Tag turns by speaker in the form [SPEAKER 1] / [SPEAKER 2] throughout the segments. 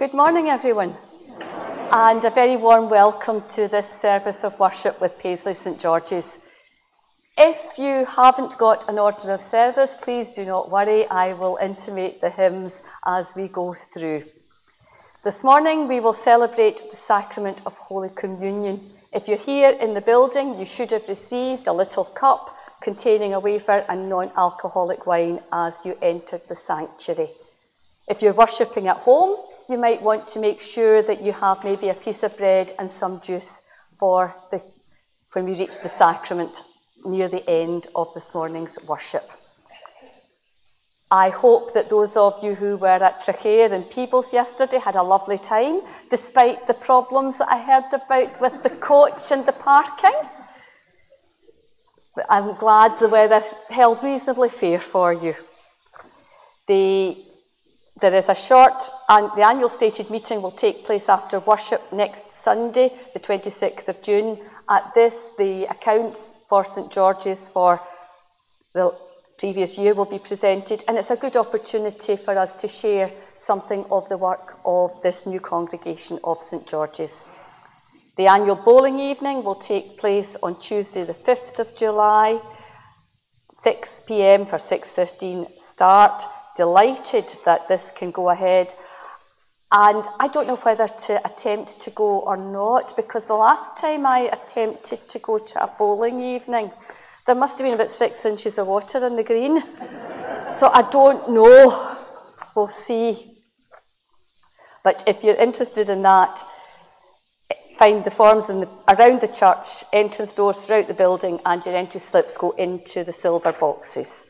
[SPEAKER 1] Good morning, everyone, and a very warm welcome to this service of worship with Paisley St George's. If you haven't got an order of service, please do not worry, I will intimate the hymns as we go through. This morning we will celebrate the sacrament of Holy Communion. If you're here in the building, you should have received a little cup containing a wafer and non alcoholic wine as you entered the sanctuary. If you're worshipping at home, you might want to make sure that you have maybe a piece of bread and some juice for the, when we reach the sacrament near the end of this morning's worship. I hope that those of you who were at Traquair and Peebles yesterday had a lovely time, despite the problems that I heard about with the coach and the parking. I'm glad the weather held reasonably fair for you. The, there is a short, and the annual stated meeting will take place after worship next Sunday, the 26th of June. At this, the accounts for St George's for the previous year will be presented, and it's a good opportunity for us to share something of the work of this new congregation of St George's. The annual bowling evening will take place on Tuesday the 5th of July, 6 p.m. for 6.15 start. Delighted that this can go ahead. And I don't know whether to attempt to go or not, because the last time I attempted to go to a bowling evening, there must have been about six inches of water in the green. so I don't know. We'll see. But if you're interested in that, find the forms the, around the church, entrance doors throughout the building, and your entry slips go into the silver boxes.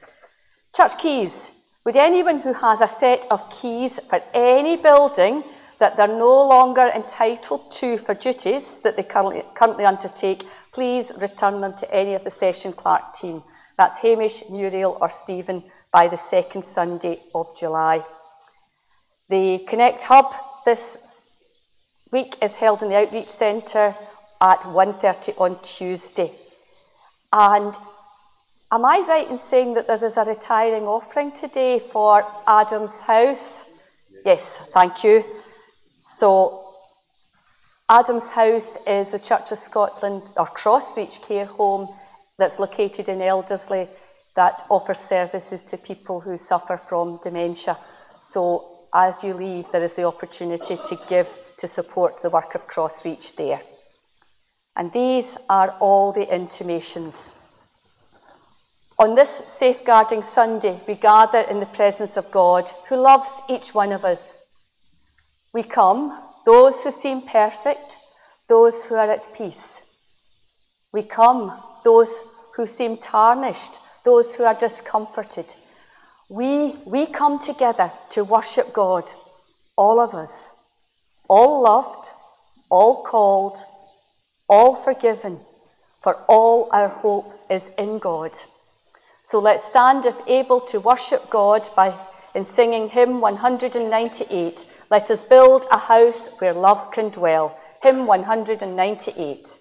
[SPEAKER 1] Church keys. Would anyone who has a set of keys for any building that they're no longer entitled to for duties that they currently, currently undertake please return them to any of the session clerk team. That's Hamish, Muriel, or Stephen by the second Sunday of July. The Connect Hub this week is held in the Outreach Centre at 1.30 on Tuesday. And am I right in saying that there is a retiring offering today for Adam's House? Yes, thank you. So Adam's House is a Church of Scotland or Crossreach care home that's located in Elderslie that offers services to people who suffer from dementia. So as you leave, there is the opportunity to give to support the work of Crossreach there. And these are all the intimations. On this safeguarding Sunday, we gather in the presence of God who loves each one of us. We come those who seem perfect, those who are at peace. We come, those who seem tarnished, those who are discomforted. We, we come together to worship God, all of us, all loved, all called, all forgiven, for all our hope is in God. So let's stand if able to worship God by in singing hymn 198. Let us build a house where love can dwell. Hymn 198.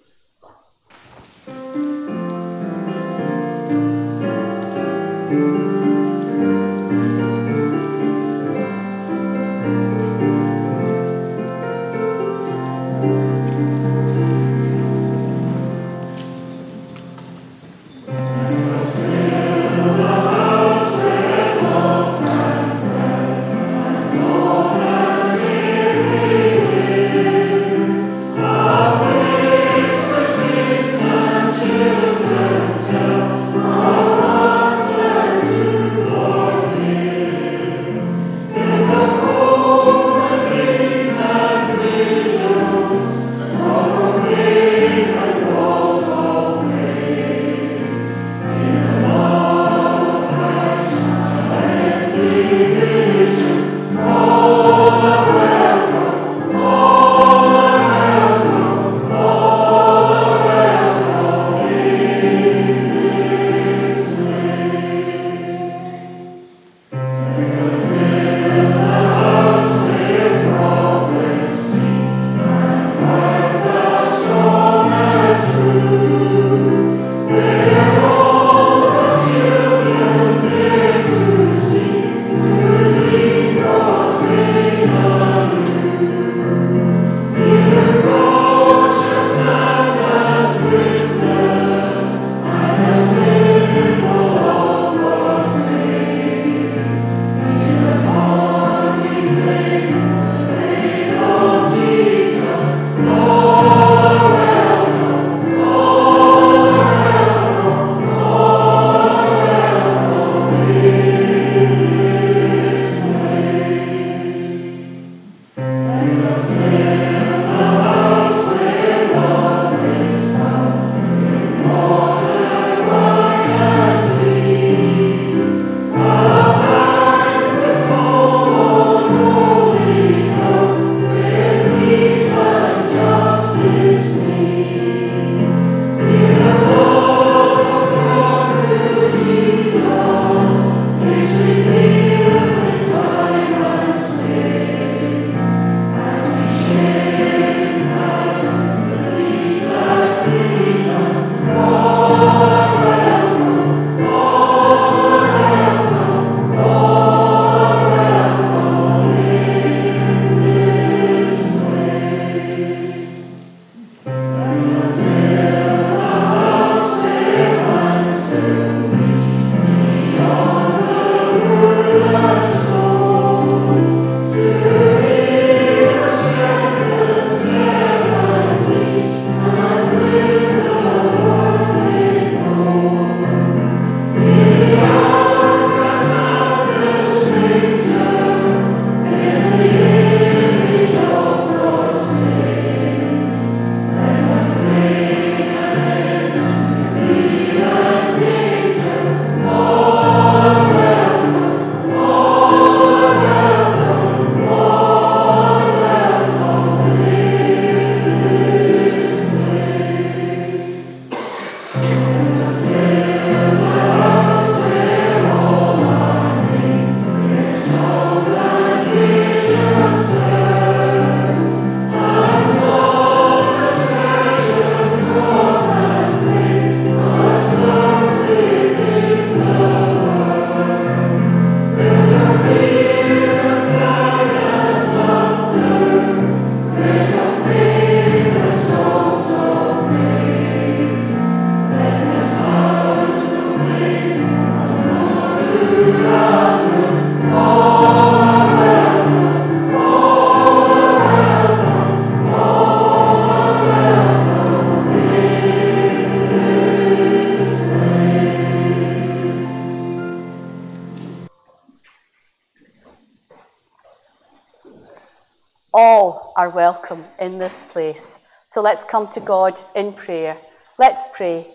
[SPEAKER 1] In this place. So let's come to God in prayer. Let's pray.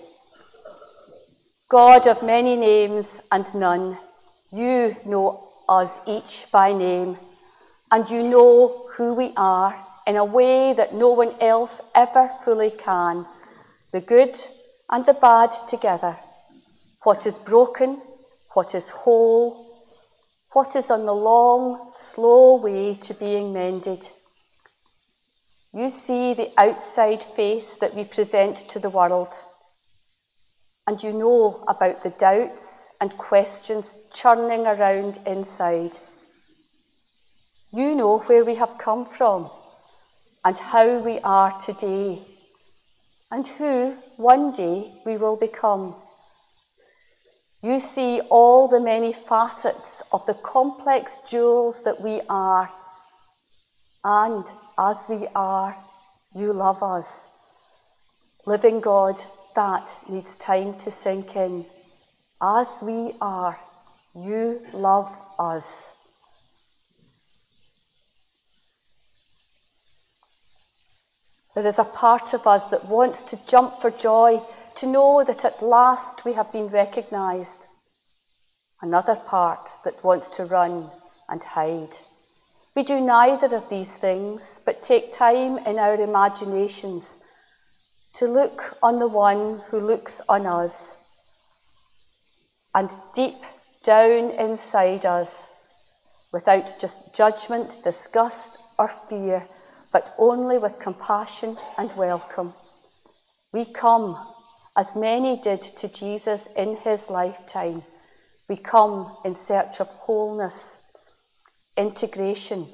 [SPEAKER 1] God of many names and none, you know us each by name, and you know who we are in a way that no one else ever fully can. The good and the bad together. What is broken, what is whole, what is on the long, slow way to being mended. You see the outside face that we present to the world, and you know about the doubts and questions churning around inside. You know where we have come from and how we are today, and who one day we will become. You see all the many facets of the complex jewels that we are, and as we are, you love us. Living God, that needs time to sink in. As we are, you love us. There is a part of us that wants to jump for joy, to know that at last we have been recognised. Another part that wants to run and hide. We do neither of these things, but take time in our imaginations to look on the one who looks on us. And deep down inside us, without just judgment, disgust, or fear, but only with compassion and welcome, we come, as many did to Jesus in his lifetime. We come in search of wholeness integration,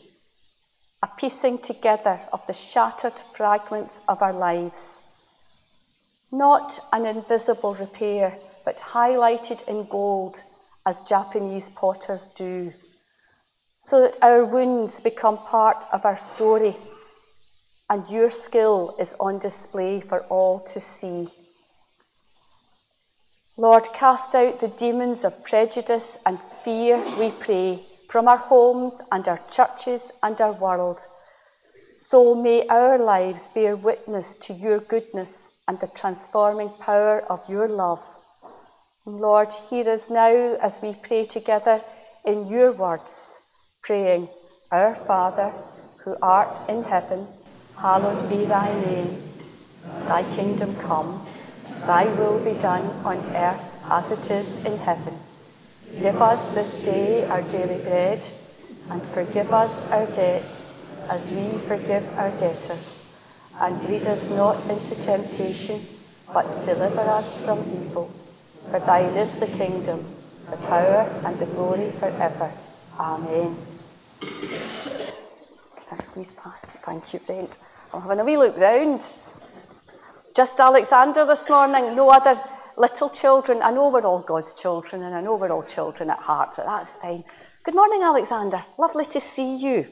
[SPEAKER 1] a piecing together of the shattered fragments of our lives. Not an invisible repair, but highlighted in gold as Japanese potters do, so that our wounds become part of our story and your skill is on display for all to see. Lord, cast out the demons of prejudice and fear, we pray from our homes and our churches and our world. So may our lives bear witness to your goodness and the transforming power of your love. Lord, hear us now as we pray together in your words, praying, Our Father, who art in heaven, hallowed be thy name. Thy kingdom come, thy will be done on earth as it is in heaven. Give us this day our daily bread, and forgive us our debts as we forgive our debtors. And lead us not into temptation, but deliver us from evil. For thine is the kingdom, the power, and the glory forever. Amen. Can I squeeze past? Thank you, Brent. I'm having a wee look round. Just Alexander this morning, no other little children. I know we're all God's children, and I know we're all children at heart, so that's fine. Good morning, Alexander. Lovely to see you.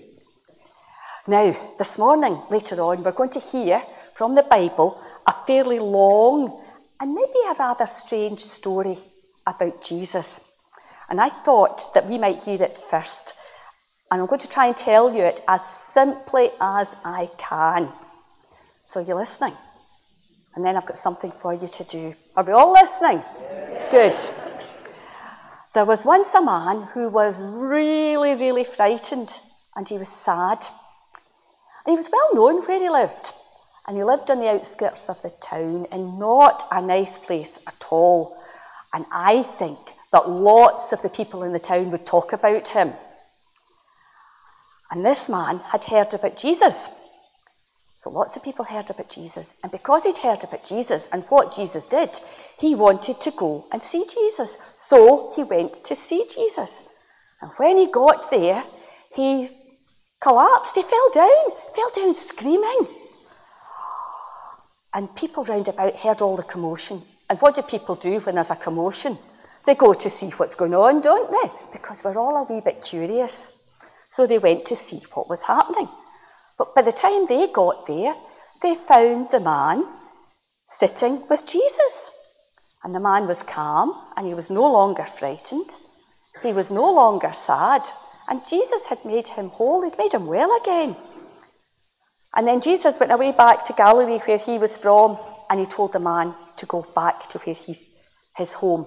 [SPEAKER 1] Now, this morning, later on, we're going to hear from the Bible a fairly long and maybe a rather strange story about Jesus. And I thought that we might hear it first. And I'm going to try and tell you it as simply as I can. So, you're listening? And then I've got something for you to do. Are we all listening? Good. There was once a man who was really, really frightened and he was sad. And he was well known where he lived. And he lived on the outskirts of the town in not a nice place at all. And I think that lots of the people in the town would talk about him. And this man had heard about Jesus. So lots of people heard about Jesus. And because he'd heard about Jesus and what Jesus did, he wanted to go and see Jesus. So he went to see Jesus. And when he got there, he collapsed. He fell down, fell down screaming. And people round about heard all the commotion. And what do people do when there's a commotion? They go to see what's going on, don't they? Because we're all a wee bit curious. So they went to see what was happening. But by the time they got there, they found the man sitting with Jesus. And the man was calm and he was no longer frightened. He was no longer sad. And Jesus had made him whole, he'd made him well again. And then Jesus went away back to Galilee where he was from, and he told the man to go back to where he, his home.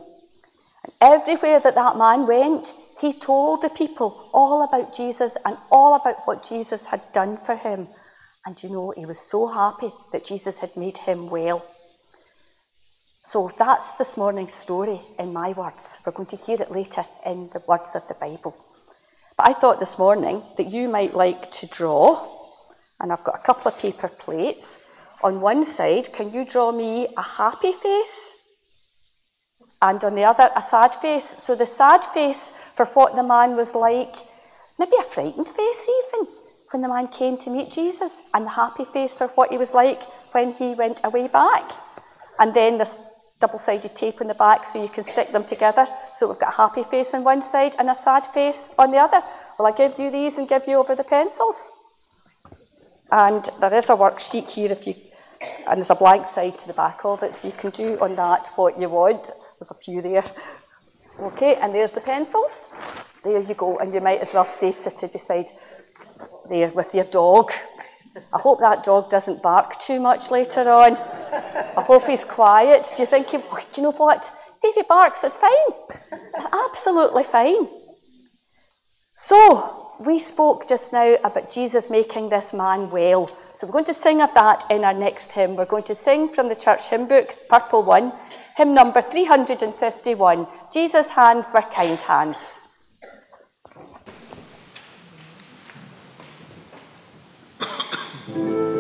[SPEAKER 1] And everywhere that that man went, he told the people all about Jesus and all about what Jesus had done for him. And you know, he was so happy that Jesus had made him well. So that's this morning's story in my words. We're going to hear it later in the words of the Bible. But I thought this morning that you might like to draw, and I've got a couple of paper plates. On one side, can you draw me a happy face? And on the other, a sad face. So the sad face for what the man was like, maybe a frightened face even, when the man came to meet Jesus, and the happy face for what he was like when he went away back. And then this double-sided tape on the back so you can stick them together. So we've got a happy face on one side and a sad face on the other. Will I give you these and give you over the pencils? And there is a worksheet here if you, and there's a blank side to the back of it, so you can do on that what you want. There's a few there. Okay, and there's the pencils. There you go, and you might as well stay seated beside there with your dog. I hope that dog doesn't bark too much later on. I hope he's quiet. Do you think he, do you know what? If he barks, it's fine. Absolutely fine. So, we spoke just now about Jesus making this man well. So, we're going to sing of that in our next hymn. We're going to sing from the church hymn book, Purple 1, hymn number 351 Jesus' hands were kind hands. From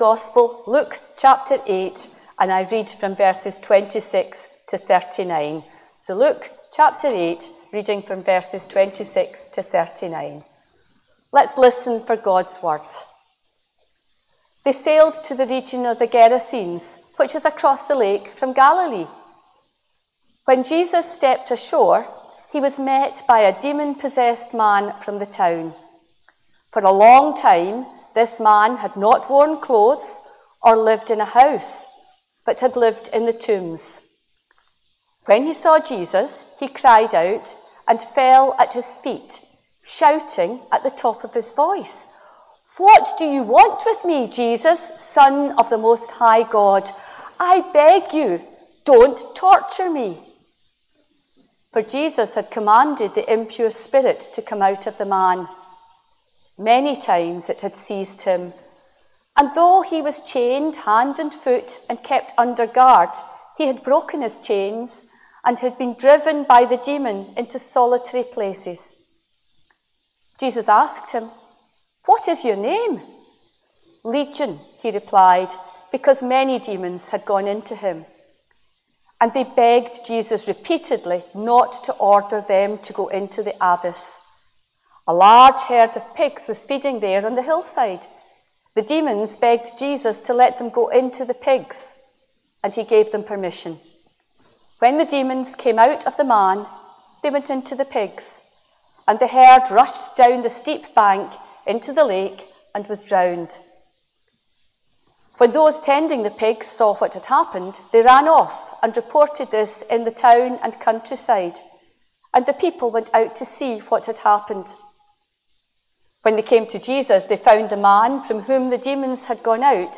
[SPEAKER 1] Gospel, Luke chapter 8, and I read from verses 26 to 39. So, Luke chapter 8, reading from verses 26 to 39. Let's listen for God's word. They sailed to the region of the Gerasenes, which is across the lake from Galilee. When Jesus stepped ashore, he was met by a demon possessed man from the town. For a long time, this man had not worn clothes or lived in a house, but had lived in the tombs. When he saw Jesus, he cried out and fell at his feet, shouting at the top of his voice, What do you want with me, Jesus, Son of the Most High God? I beg you, don't torture me. For Jesus had commanded the impure spirit to come out of the man. Many times it had seized him, and though he was chained hand and foot and kept under guard, he had broken his chains and had been driven by the demon into solitary places. Jesus asked him, What is your name? Legion, he replied, because many demons had gone into him. And they begged Jesus repeatedly not to order them to go into the abyss. A large herd of pigs was feeding there on the hillside. The demons begged Jesus to let them go into the pigs, and he gave them permission. When the demons came out of the man, they went into the pigs, and the herd rushed down the steep bank into the lake and was drowned. When those tending the pigs saw what had happened, they ran off and reported this in the town and countryside, and the people went out to see what had happened. When they came to Jesus, they found the man from whom the demons had gone out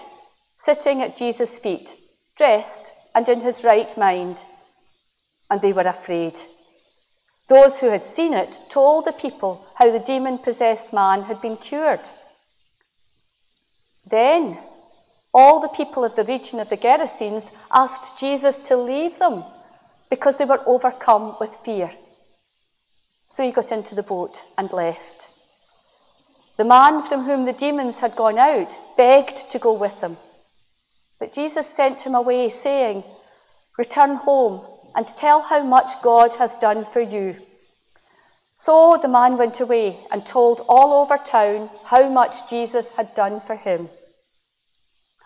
[SPEAKER 1] sitting at Jesus' feet, dressed and in his right mind, and they were afraid. Those who had seen it told the people how the demon possessed man had been cured. Then all the people of the region of the Gerasenes asked Jesus to leave them because they were overcome with fear. So he got into the boat and left. The man from whom the demons had gone out begged to go with them. But Jesus sent him away, saying, Return home and tell how much God has done for you. So the man went away and told all over town how much Jesus had done for him.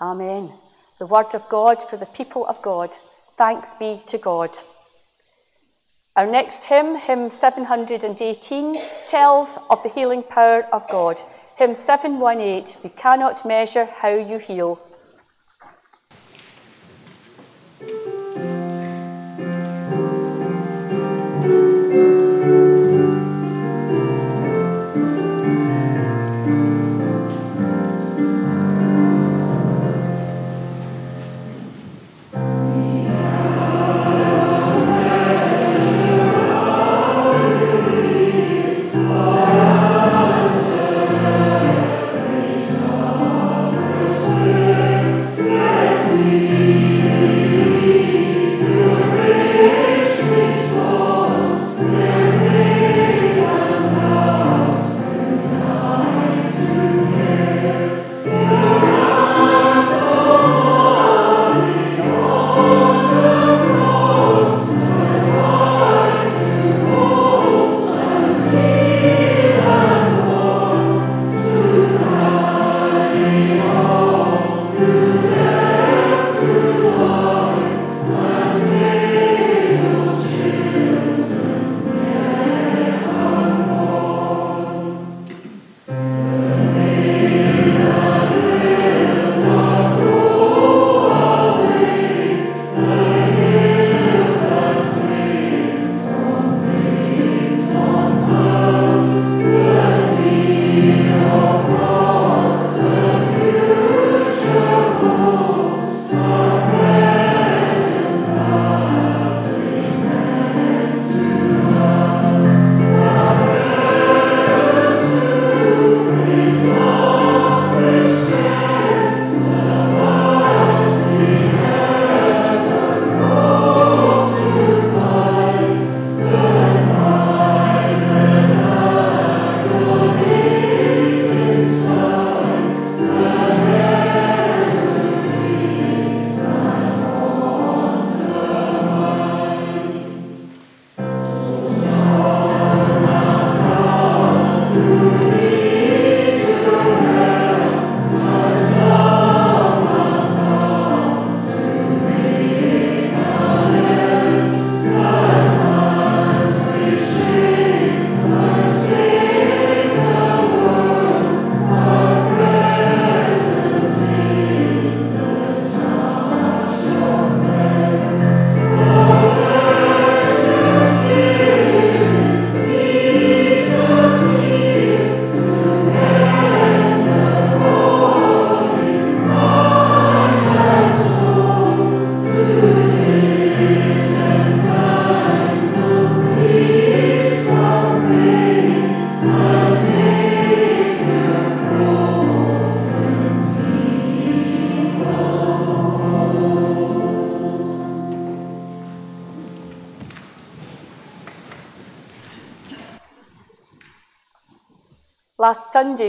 [SPEAKER 1] Amen. The word of God for the people of God. Thanks be to God. Our next hymn, hymn 718, tells of the healing power of God. Hymn 718, We Cannot Measure How You Heal.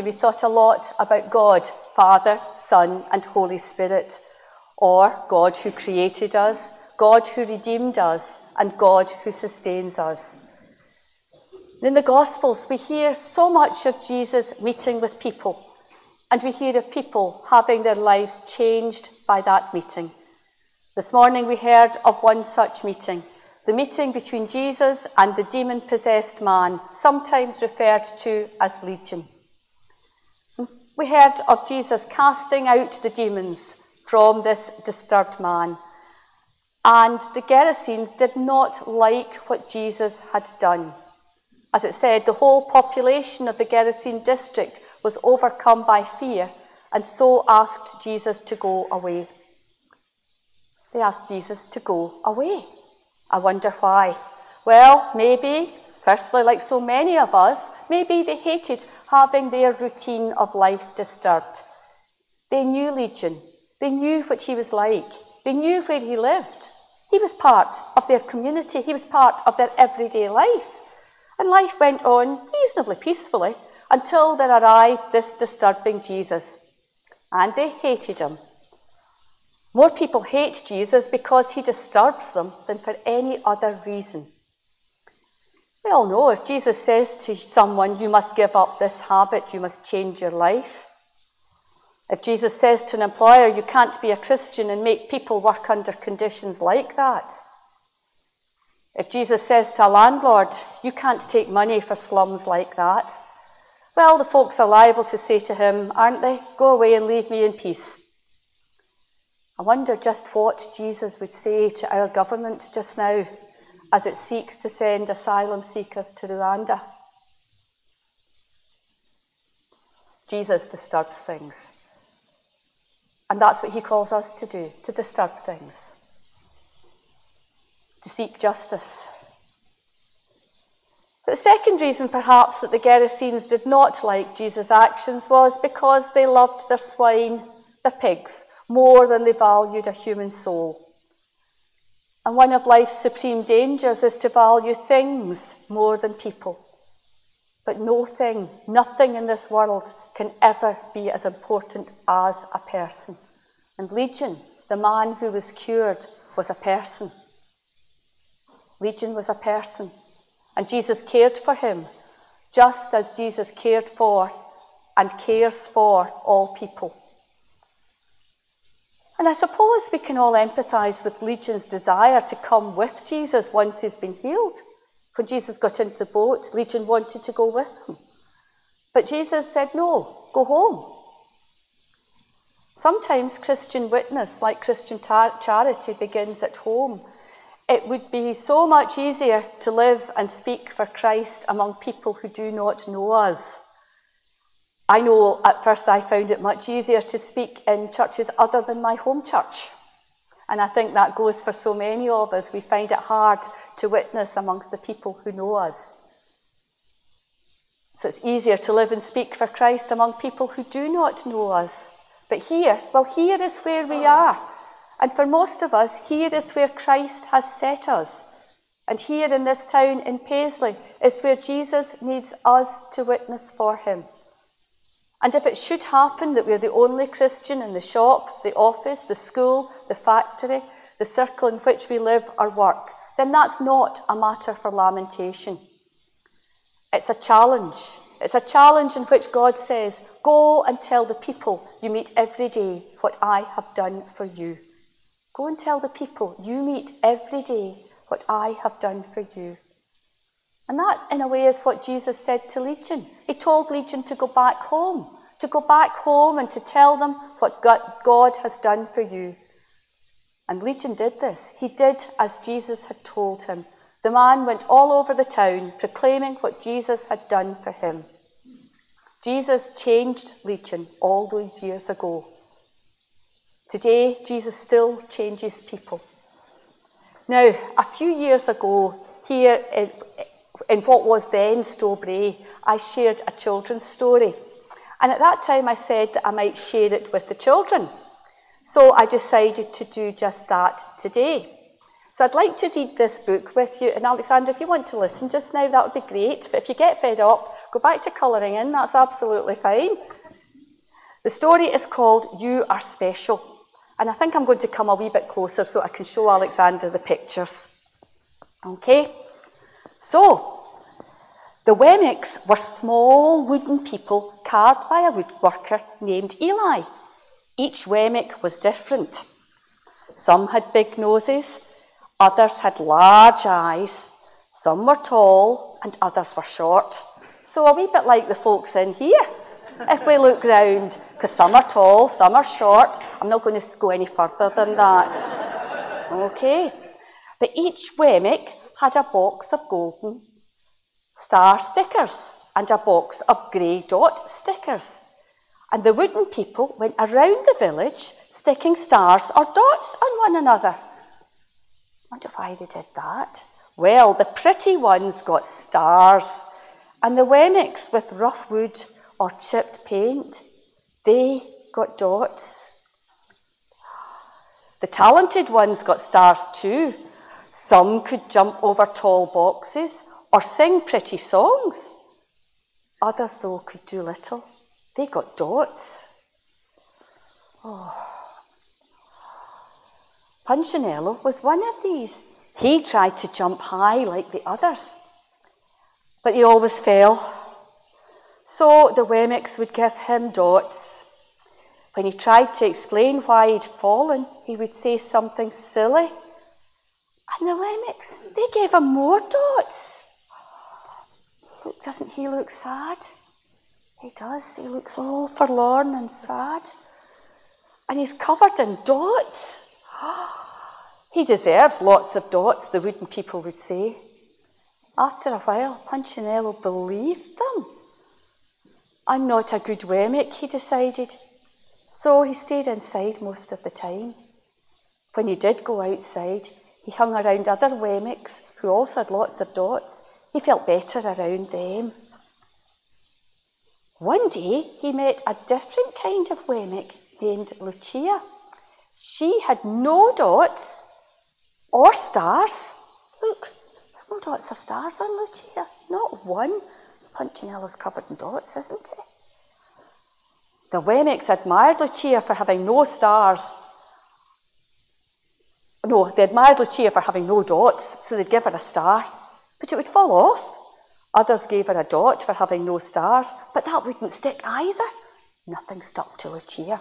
[SPEAKER 1] We thought a lot about God, Father, Son, and Holy Spirit, or God who created us, God who redeemed us, and God who sustains us. In the Gospels, we hear so much of Jesus meeting with people, and we hear of people having their lives changed by that meeting. This morning, we heard of one such meeting the meeting between Jesus and the demon possessed man, sometimes referred to as Legion. We heard of Jesus casting out the demons from this disturbed man. And the Gerasenes did not like what Jesus had done. As it said, the whole population of the Gerasene district was overcome by fear and so asked Jesus to go away. they asked Jesus to go away. I wonder why. Well, maybe, firstly, like so many of us, maybe they hated having their routine of life disturbed. They knew Legion. They knew what he was like. They knew where he lived. He was part of their community. He was part of their everyday life. And life went on reasonably peacefully until there arrived this disturbing Jesus. And they hated him. More people hate Jesus because he disturbs them than for any other reason. We all know if Jesus says to someone, You must give up this habit, you must change your life. If Jesus says to an employer, You can't be a Christian and make people work under conditions like that. If Jesus says to a landlord, You can't take money for slums like that. Well, the folks are liable to say to him, Aren't they? Go away and leave me in peace. I wonder just what Jesus would say to our government just now as it seeks to send asylum seekers to Rwanda. Jesus disturbs things. And that's what he calls us to do, to disturb things, to seek justice. The second reason, perhaps, that the Gerasenes did not like Jesus' actions was because they loved their swine, their pigs, more than they valued a human soul. And one of life's supreme dangers is to value things more than people. But no thing, nothing in this world can ever be as important as a person. And Legion, the man who was cured, was a person. Legion was a person. And Jesus cared for him, just as Jesus cared for and cares for all people. And I suppose we can all empathise with Legion's desire to come with Jesus once he's been healed. When Jesus got into the boat, Legion wanted to go with him. But Jesus said, No, go home. Sometimes Christian witness, like Christian tar- charity, begins at home. It would be so much easier to live and speak for Christ among people who do not know us I know at first I found it much easier to speak in churches other than my home church. And I think that goes for so many of us. We find it hard to witness amongst the people who know us. So it's easier to live and speak for Christ among people who do not know us. But here, well, here is where we are. And for most of us, here is where Christ has set us. And here in this town in Paisley is where Jesus needs us to witness for him. And if it should happen that we're the only Christian in the shop, the office, the school, the factory, the circle in which we live or work, then that's not a matter for lamentation. It's a challenge. It's a challenge in which God says, Go and tell the people you meet every day what I have done for you. Go and tell the people you meet every day what I have done for you. And that, in a way, is what Jesus said to Legion. He told Legion to go back home, to go back home and to tell them what God has done for you. And Legion did this. He did as Jesus had told him. The man went all over the town proclaiming what Jesus had done for him. Jesus changed Legion all those years ago. Today, Jesus still changes people. Now, a few years ago, here in what was then Stow Brae, I shared a children's story. And at that time, I said that I might share it with the children. So I decided to do just that today. So I'd like to read this book with you. And Alexander, if you want to listen just now, that would be great. But if you get fed up, go back to colouring in. That's absolutely fine. The story is called You Are Special. And I think I'm going to come a wee bit closer so I can show Alexander the pictures. Okay? So, the Wemmicks were small wooden people carved by a woodworker named Eli. Each Wemmick was different. Some had big noses, others had large eyes, some were tall, and others were short. So a wee bit like the folks in here, if we look round, because some are tall, some are short. I'm not going to go any further than that. Okay. But each Wemmick had a box of golden star stickers and a box of grey dot stickers. And the wooden people went around the village sticking stars or dots on one another Wonder why they did that. Well, the pretty ones got stars, and the Wemmicks with rough wood or chipped paint, they got dots. The talented ones got stars too. Some could jump over tall boxes or sing pretty songs. Others, though, could do little. They got dots. Oh. Punchinello was one of these. He tried to jump high like the others, but he always fell. So the Wemmicks would give him dots. When he tried to explain why he'd fallen, he would say something silly. And the Wemmicks, they gave him more dots. Look, doesn't he look sad? He does. He looks all forlorn and sad. And he's covered in dots. He deserves lots of dots, the wooden people would say. After a while, Punchinello believed them. I'm not a good Wemmick, he decided. So he stayed inside most of the time. When he did go outside, he hung around other Wemmicks who also had lots of dots. He felt better around them. One day he met a different kind of Wemmick named Lucia. She had no dots or stars. Look, there's no dots or stars on Lucia. Not one. Punchinello's covered in dots, isn't it? The Wemmicks admired Lucia for having no stars. No, they admired Lucia for having no dots, so they'd give her a star, but it would fall off. Others gave her a dot for having no stars, but that wouldn't stick either. Nothing stuck to Lucia.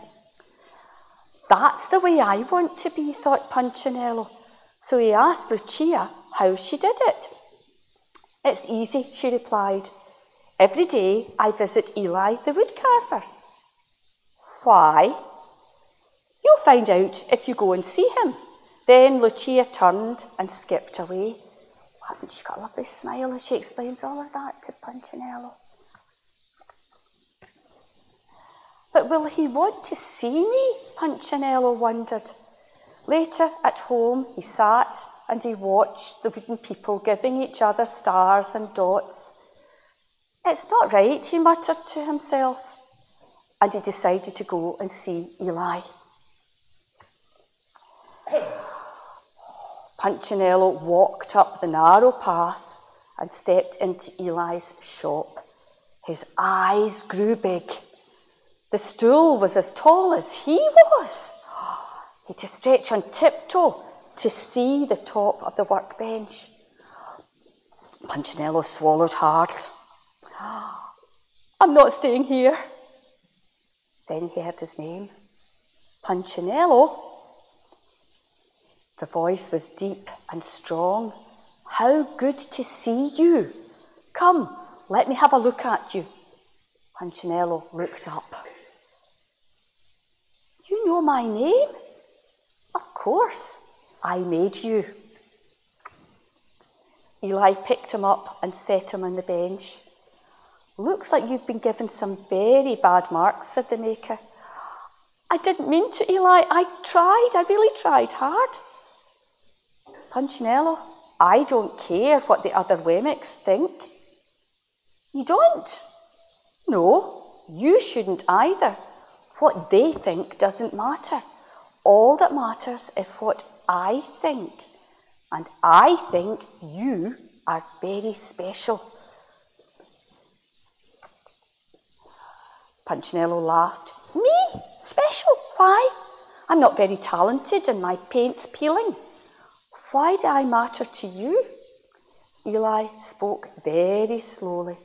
[SPEAKER 1] That's the way I want to be, thought Punchinello. So he asked Lucia how she did it. It's easy, she replied. Every day I visit Eli the woodcarver. Why? You'll find out if you go and see him. Then Lucia turned and skipped away. Hasn't she got a lovely smile as she explains all of that to Punchinello? But will he want to see me? Punchinello wondered. Later at home, he sat and he watched the wooden people giving each other stars and dots. It's not right, he muttered to himself, and he decided to go and see Eli. Punchinello walked up the narrow path and stepped into Eli's shop. His eyes grew big. The stool was as tall as he was. He had to stretch on tiptoe to see the top of the workbench. Punchinello swallowed hard. I'm not staying here. Then he heard his name. Punchinello. The voice was deep and strong. How good to see you. Come, let me have a look at you. Punchinello looked up. You know my name? Of course, I made you. Eli picked him up and set him on the bench. Looks like you've been given some very bad marks, said the maker. I didn't mean to, Eli. I tried. I really tried hard. Punchinello, I don't care what the other Wemmicks think. You don't? No, you shouldn't either. What they think doesn't matter. All that matters is what I think. And I think you are very special. Punchinello laughed. Me? Special? Why? I'm not very talented and my paint's peeling. Why do I matter to you? Eli spoke very slowly.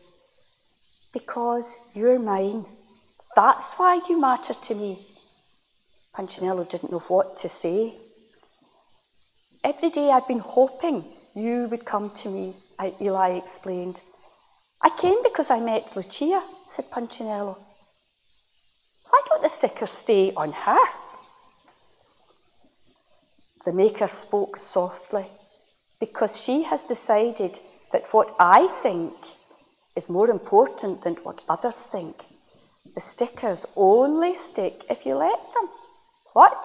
[SPEAKER 1] Because you're mine. That's why you matter to me. Punchinello didn't know what to say. Every day I've been hoping you would come to me, Eli explained. I came because I met Lucia, said Punchinello. Why don't the stickers stay on her? The maker spoke softly because she has decided that what I think is more important than what others think. The stickers only stick if you let them. What?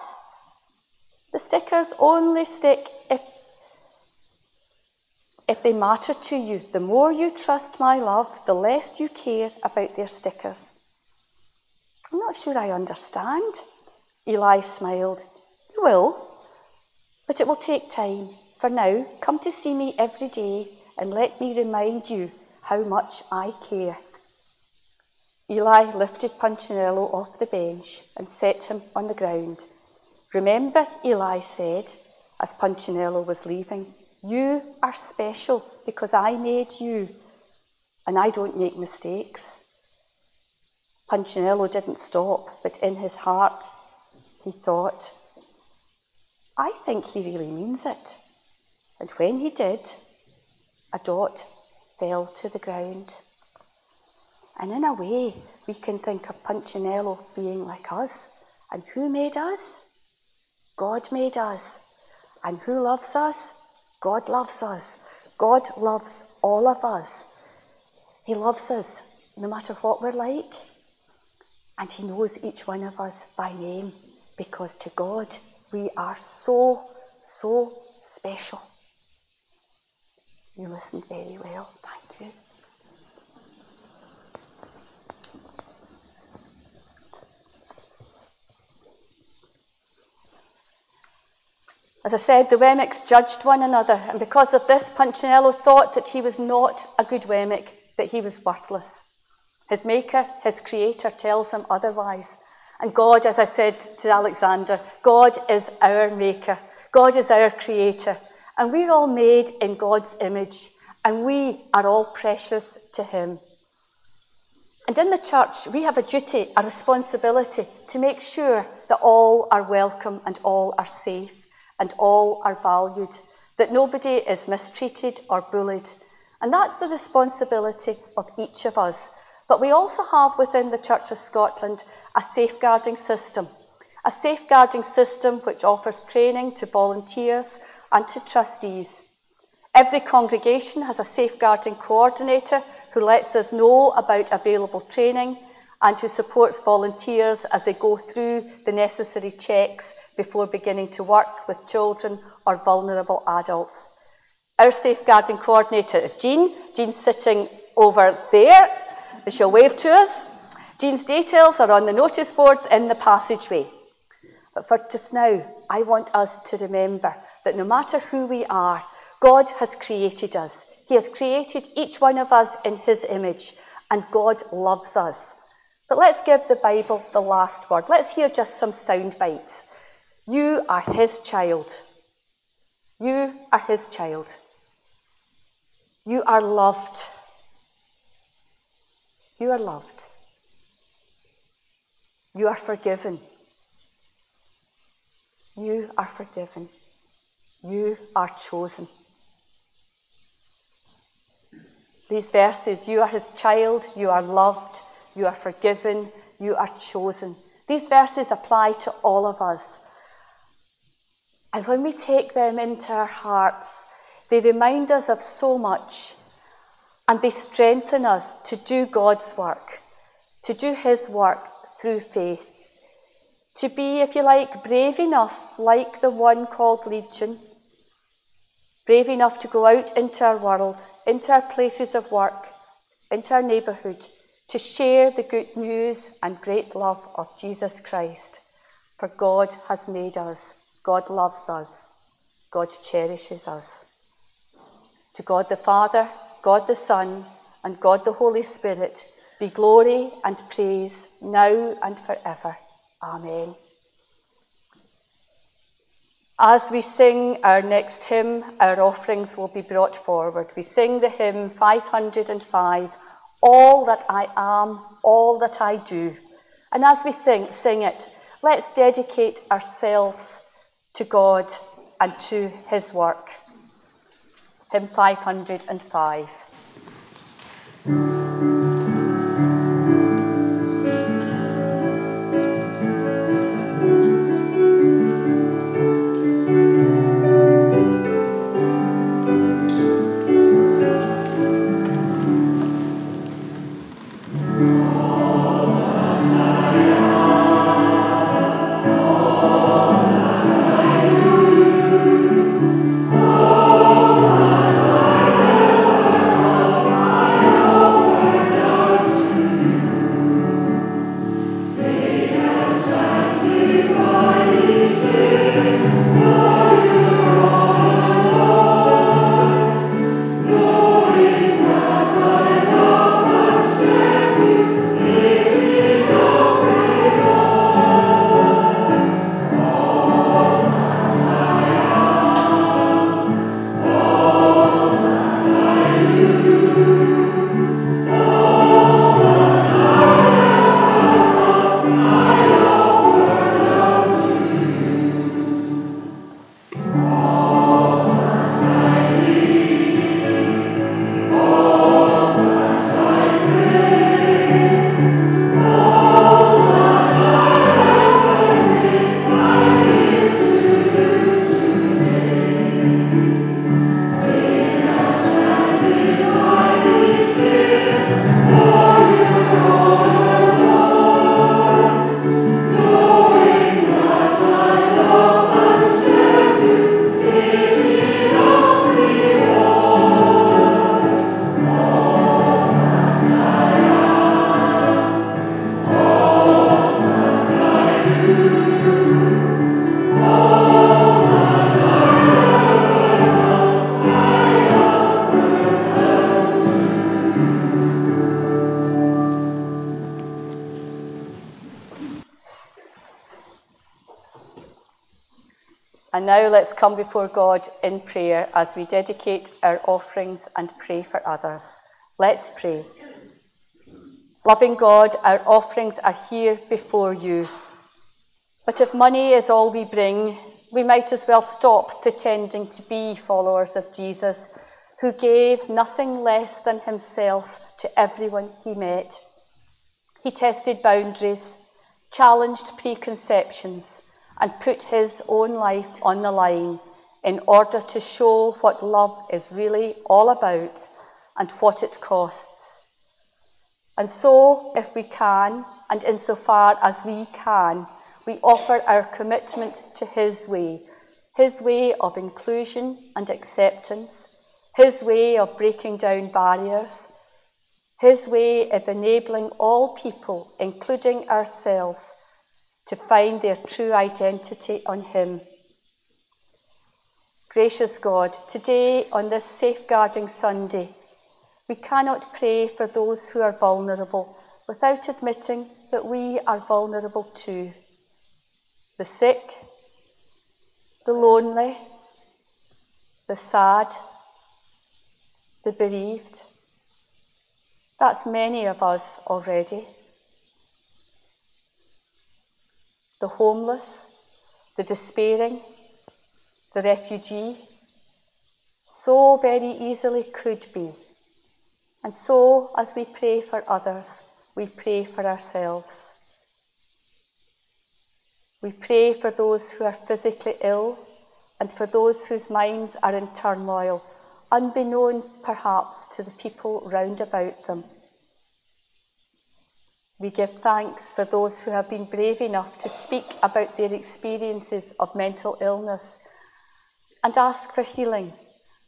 [SPEAKER 1] The stickers only stick if if they matter to you, the more you trust my love, the less you care about their stickers. I'm not sure I understand. Eli smiled. You will, but it will take time. For now, come to see me every day and let me remind you how much I care. Eli lifted Punchinello off the bench and set him on the ground. Remember, Eli said, as Punchinello was leaving, you are special because I made you, and I don't make mistakes. Punchinello didn't stop, but in his heart, he thought, I think he really means it. And when he did, a dot fell to the ground. And in a way, we can think of Punchinello being like us. And who made us? God made us. And who loves us? God loves us. God loves all of us. He loves us no matter what we're like. And He knows each one of us by name because to God we are so, so special. You listened very well. Thank you. As I said, the Wemmicks judged one another, and because of this, Punchinello thought that he was not a good Wemmick, that he was worthless. His maker, his creator, tells him otherwise. And God, as I said to Alexander, God is our maker, God is our creator, and we're all made in God's image, and we are all precious to Him. And in the church, we have a duty, a responsibility to make sure that all are welcome and all are safe and all are valued, that nobody is mistreated or bullied. And that's the responsibility of each of us. But we also have within the Church of Scotland a safeguarding system, a safeguarding system which offers training to volunteers and to trustees. Every congregation has a safeguarding coordinator who lets us know about available training and who supports volunteers as they go through the necessary checks before beginning to work with children or vulnerable adults. Our safeguarding coordinator is Jean. Jean's sitting over there. And she'll wave to us. Jean's details are on the notice boards in the passageway. But for just now, I want us to remember that no matter who we are, God has created us. He has created each one of us in His image, and God loves us. But let's give the Bible the last word. Let's hear just some sound bites. You are his child. You are his child. You are loved. You are loved. You are forgiven. You are forgiven. You are chosen. These verses, you are his child, you are loved, you are forgiven, you are chosen. These verses apply to all of us. And when we take them into our hearts, they remind us of so much and they strengthen us to do God's work, to do His work through faith, to be, if you like, brave enough, like the one called Legion, brave enough to go out into our world, into our places of work, into our neighbourhood, to share the good news and great love of Jesus Christ. For God has made us God loves us. God cherishes us. To God the Father, God the Son, and God the Holy Spirit be glory and praise now and forever. Amen. As we sing our next hymn, our offerings will be brought forward. We sing the hymn 505, All That I Am, All That I Do. And as we sing, sing it, let's dedicate ourselves to God and to his work. Hymn 505. Let's come before God in prayer as we dedicate our offerings and pray for others. Let's pray. Loving God, our offerings are here before you. But if money is all we bring, we might as well stop pretending to be followers of Jesus, who gave nothing less than himself to everyone he met. He tested boundaries, challenged preconceptions, and put his own life on the line in order to show what love is really all about and what it costs. And so, if we can, and insofar as we can, we offer our commitment to His way, His way of inclusion and acceptance, His way of breaking down barriers, His way of enabling all people, including ourselves, to find their true identity on Him. Gracious God, today on this Safeguarding Sunday, we cannot pray for those who are vulnerable without admitting that we are vulnerable too. The sick, the lonely, the sad, the bereaved. That's many of us already. The homeless, the despairing, the refugee, so very easily could be. And so, as we pray for others, we pray for ourselves. We pray for those who are physically ill and for those whose minds are in turmoil, unbeknown perhaps to the people round about them. We give thanks for those who have been brave enough to speak about their experiences of mental illness and ask for healing,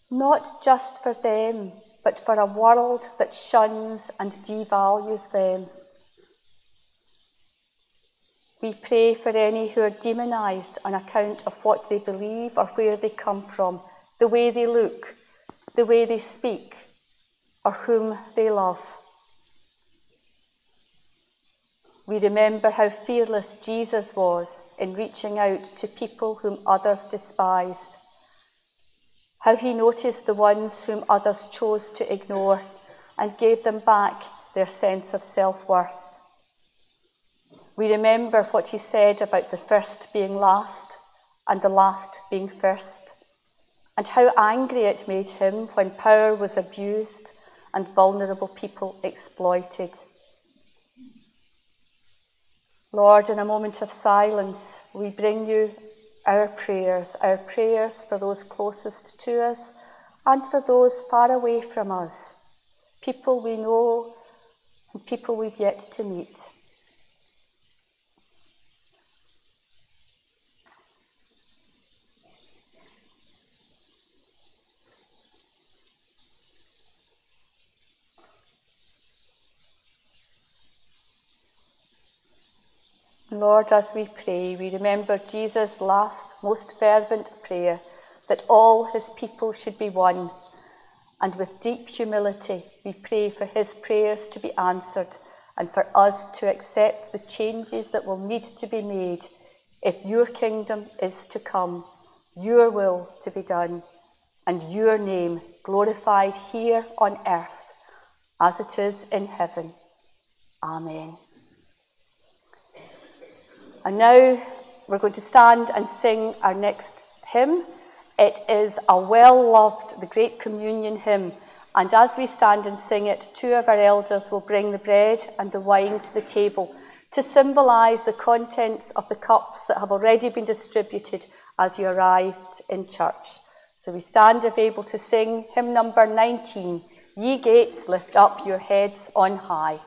[SPEAKER 1] not just for them, but for a world that shuns and devalues them. We pray for any who are demonised on account of what they believe or where they come from, the way they look, the way they speak, or whom they love. We remember how fearless Jesus was in reaching out to people whom others despised how he noticed the ones whom others chose to ignore and gave them back their sense of self worth. We remember what he said about the first being last and the last being first, and how angry it made him when power was abused and vulnerable people exploited. Lord, in a moment of silence, we bring you our prayers, our prayers for those closest to us and for those far away from us, people we know and people we've yet to meet. Lord, as we pray, we remember Jesus' last, most fervent prayer that all his people should be one. And with deep humility, we pray for his prayers to be answered and for us to accept the changes that will need to be made if your kingdom is to come, your will to be done, and your name glorified here on earth as it is in heaven. Amen. And now we're going to stand and sing our next hymn. It is a well loved, the Great Communion hymn. And as we stand and sing it, two of our elders will bring the bread and the wine to the table to symbolise the contents of the cups that have already been distributed as you arrived in church. So we stand if able to sing hymn number 19 Ye gates, lift up your heads on high.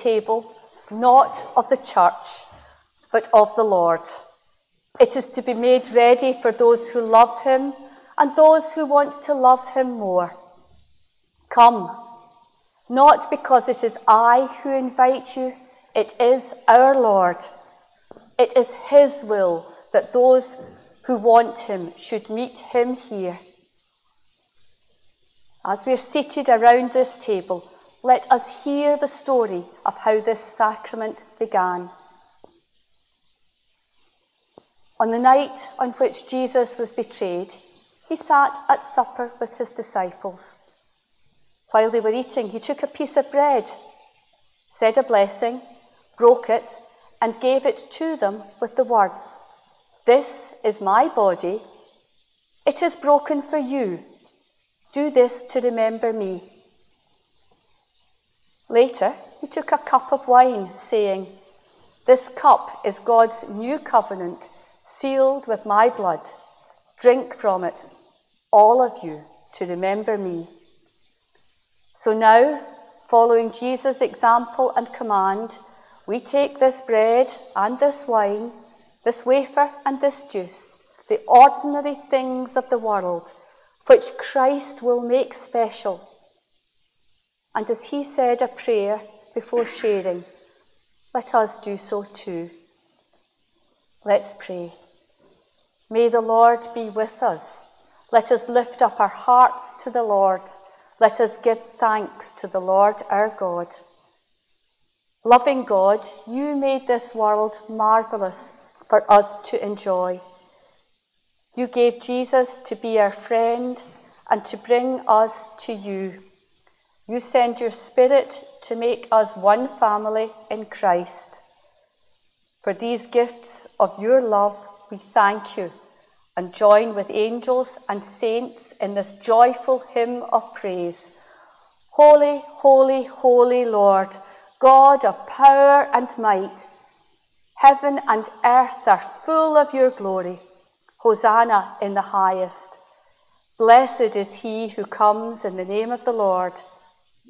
[SPEAKER 1] Table not of the church, but of the Lord. It is to be made ready for those who love him and those who want to love him more. Come, not because it is I who invite you, it is our Lord. It is his will that those who want him should meet him here. As we're seated around this table, let us hear the story of how this sacrament began. On the night on which Jesus was betrayed, he sat at supper with his disciples. While they were eating, he took a piece of bread, said a blessing, broke it, and gave it to them with the words, This is my body. It is broken for you. Do this to remember me. Later, he took a cup of wine, saying, This cup is God's new covenant, sealed with my blood. Drink from it, all of you, to remember me. So now, following Jesus' example and command, we take this bread and this wine, this wafer and this juice, the ordinary things of the world, which Christ will make special. And as he said a prayer before sharing, let us do so too. Let's pray. May the Lord be with us. Let us lift up our hearts to the Lord. Let us give thanks to the Lord our God. Loving God, you made this world marvellous for us to enjoy. You gave Jesus to be our friend and to bring us to you. You send your Spirit to make us one family in Christ. For these gifts of your love, we thank you and join with angels and saints in this joyful hymn of praise. Holy, holy, holy Lord, God of power and might, heaven and earth are full of your glory. Hosanna in the highest. Blessed is he who comes in the name of the Lord.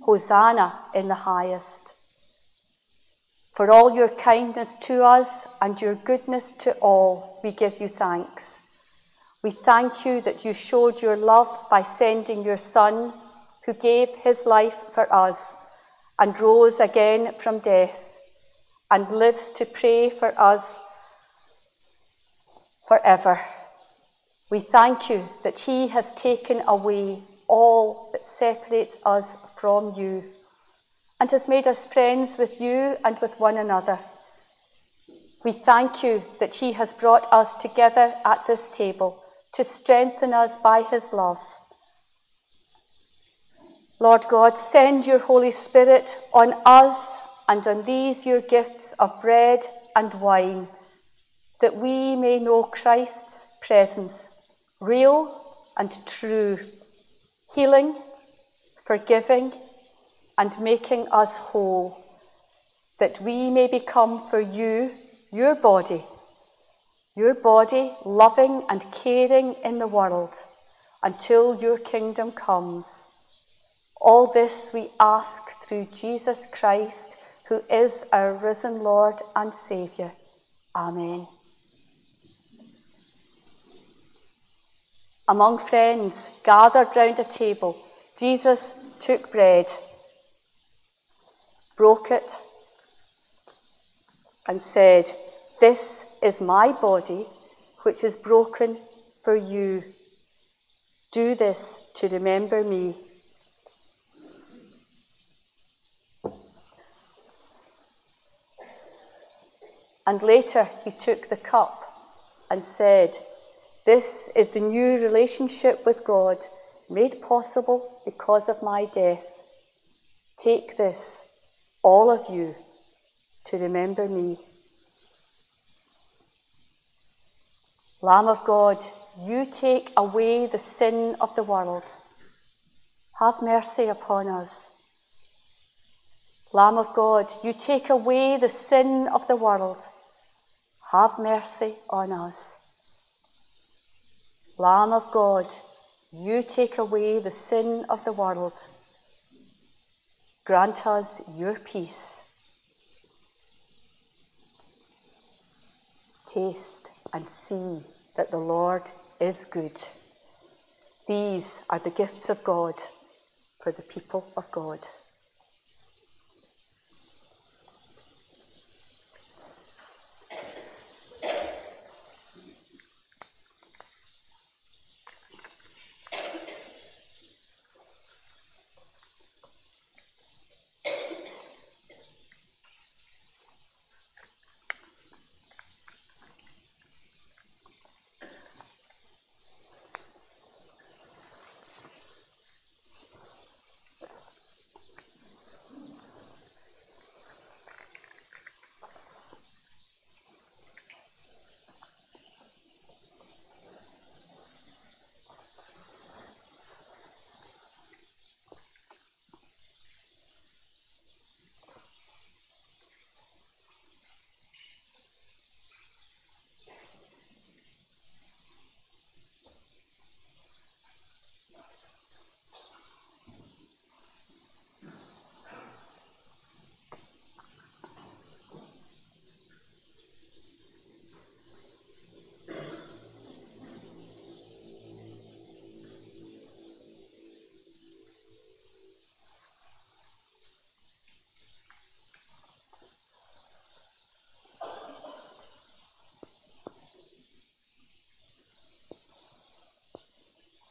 [SPEAKER 1] Hosanna in the highest. For all your kindness to us and your goodness to all, we give you thanks. We thank you that you showed your love by sending your Son, who gave his life for us and rose again from death and lives to pray for us forever. We thank you that he has taken away all that separates us from you and has made us friends with you and with one another. We thank you that He has brought us together at this table to strengthen us by His love. Lord God, send your Holy Spirit on us and on these your gifts of bread and wine, that we may know Christ's presence, real and true, healing forgiving, and making us whole, that we may become for you, your body, your body loving and caring in the world until your kingdom comes. All this we ask through Jesus Christ, who is our risen Lord and Saviour. Amen. Among friends gathered round a table, Jesus took bread, broke it, and said, This is my body, which is broken for you. Do this to remember me. And later he took the cup and said, This is the new relationship with God made possible because of my death. Take this, all of you, to remember me. Lamb of God, you take away the sin of the world. Have mercy upon us. Lamb of God, you take away the sin of the world. Have mercy on us. Lamb of God, you take away the sin of the world. Grant us your peace. Taste and see that the Lord is good. These are the gifts of God for the people of God.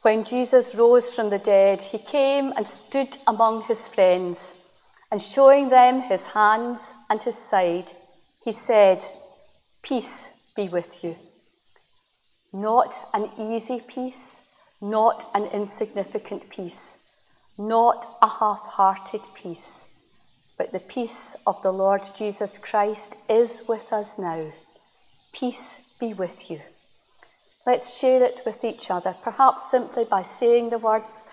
[SPEAKER 1] When Jesus rose from the dead, he came and stood among his friends, and showing them his hands and his side, he said, Peace be with you. Not an easy peace, not an insignificant peace, not a half hearted peace, but the peace of the Lord Jesus Christ is with us now. Peace be with you. Let's share it with each other, perhaps simply by saying the words,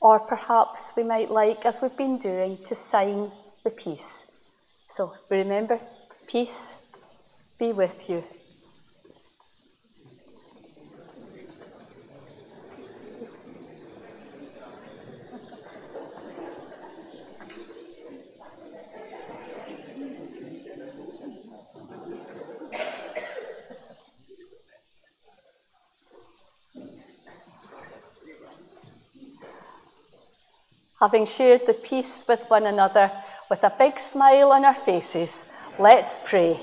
[SPEAKER 1] or perhaps we might like, as we've been doing, to sign the peace. So remember, peace be with you. Having shared the peace with one another with a big smile on our faces, let's pray.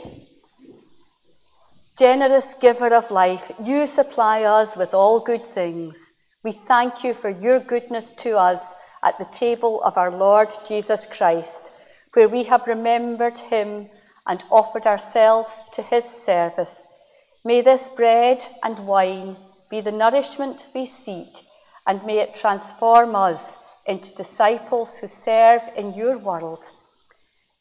[SPEAKER 1] Generous giver of life, you supply us with all good things. We thank you for your goodness to us at the table of our Lord Jesus Christ, where we have remembered him and offered ourselves to his service. May this bread and wine be the nourishment we seek, and may it transform us into disciples who serve in your world.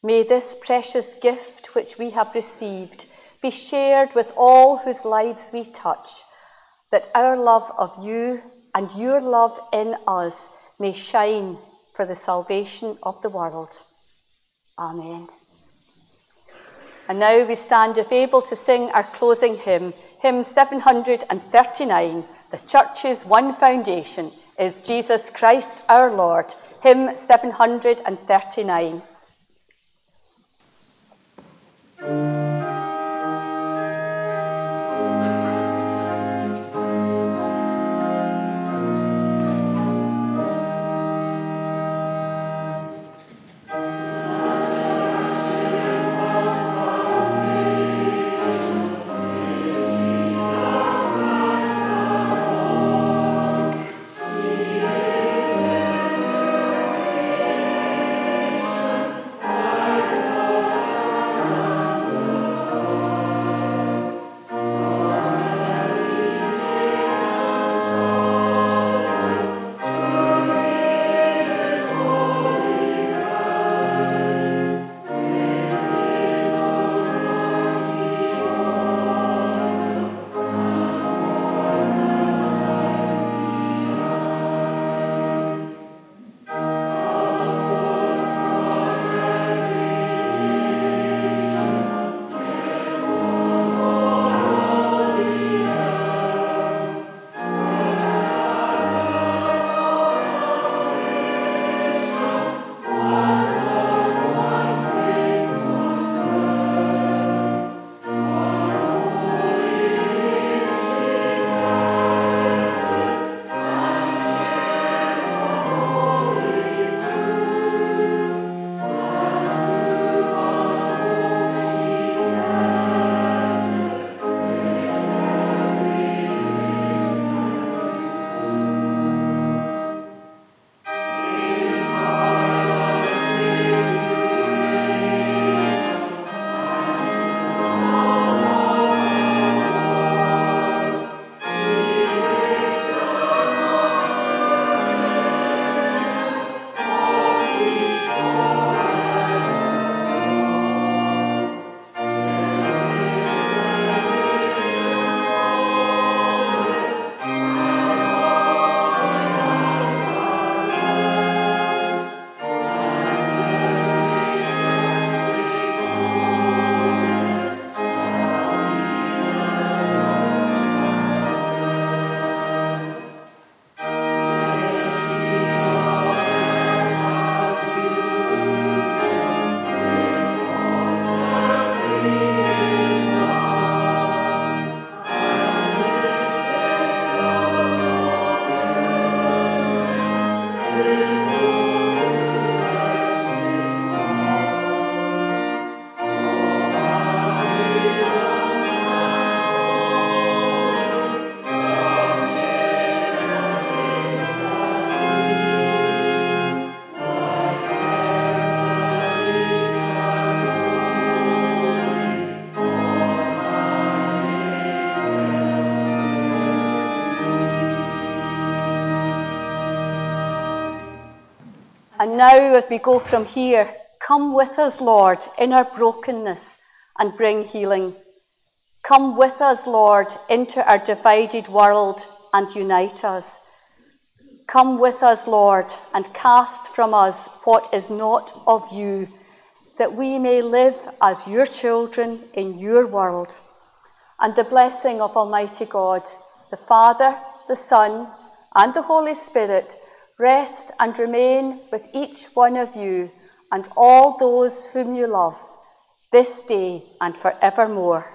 [SPEAKER 1] May this precious gift which we have received be shared with all whose lives we touch, that our love of you and your love in us may shine for the salvation of the world. Amen. And now we stand, if able, to sing our closing hymn, hymn 739, The Church's One Foundation is Jesus Christ our Lord, hymn 739. Now, as we go from here, come with us, Lord, in our brokenness and bring healing. Come with us, Lord, into our divided world and unite us. Come with us, Lord, and cast from us what is not of you, that we may live as your children in your world. And the blessing of Almighty God, the Father, the Son, and the Holy Spirit rest and remain with each one of you and all those whom you love this day and forevermore.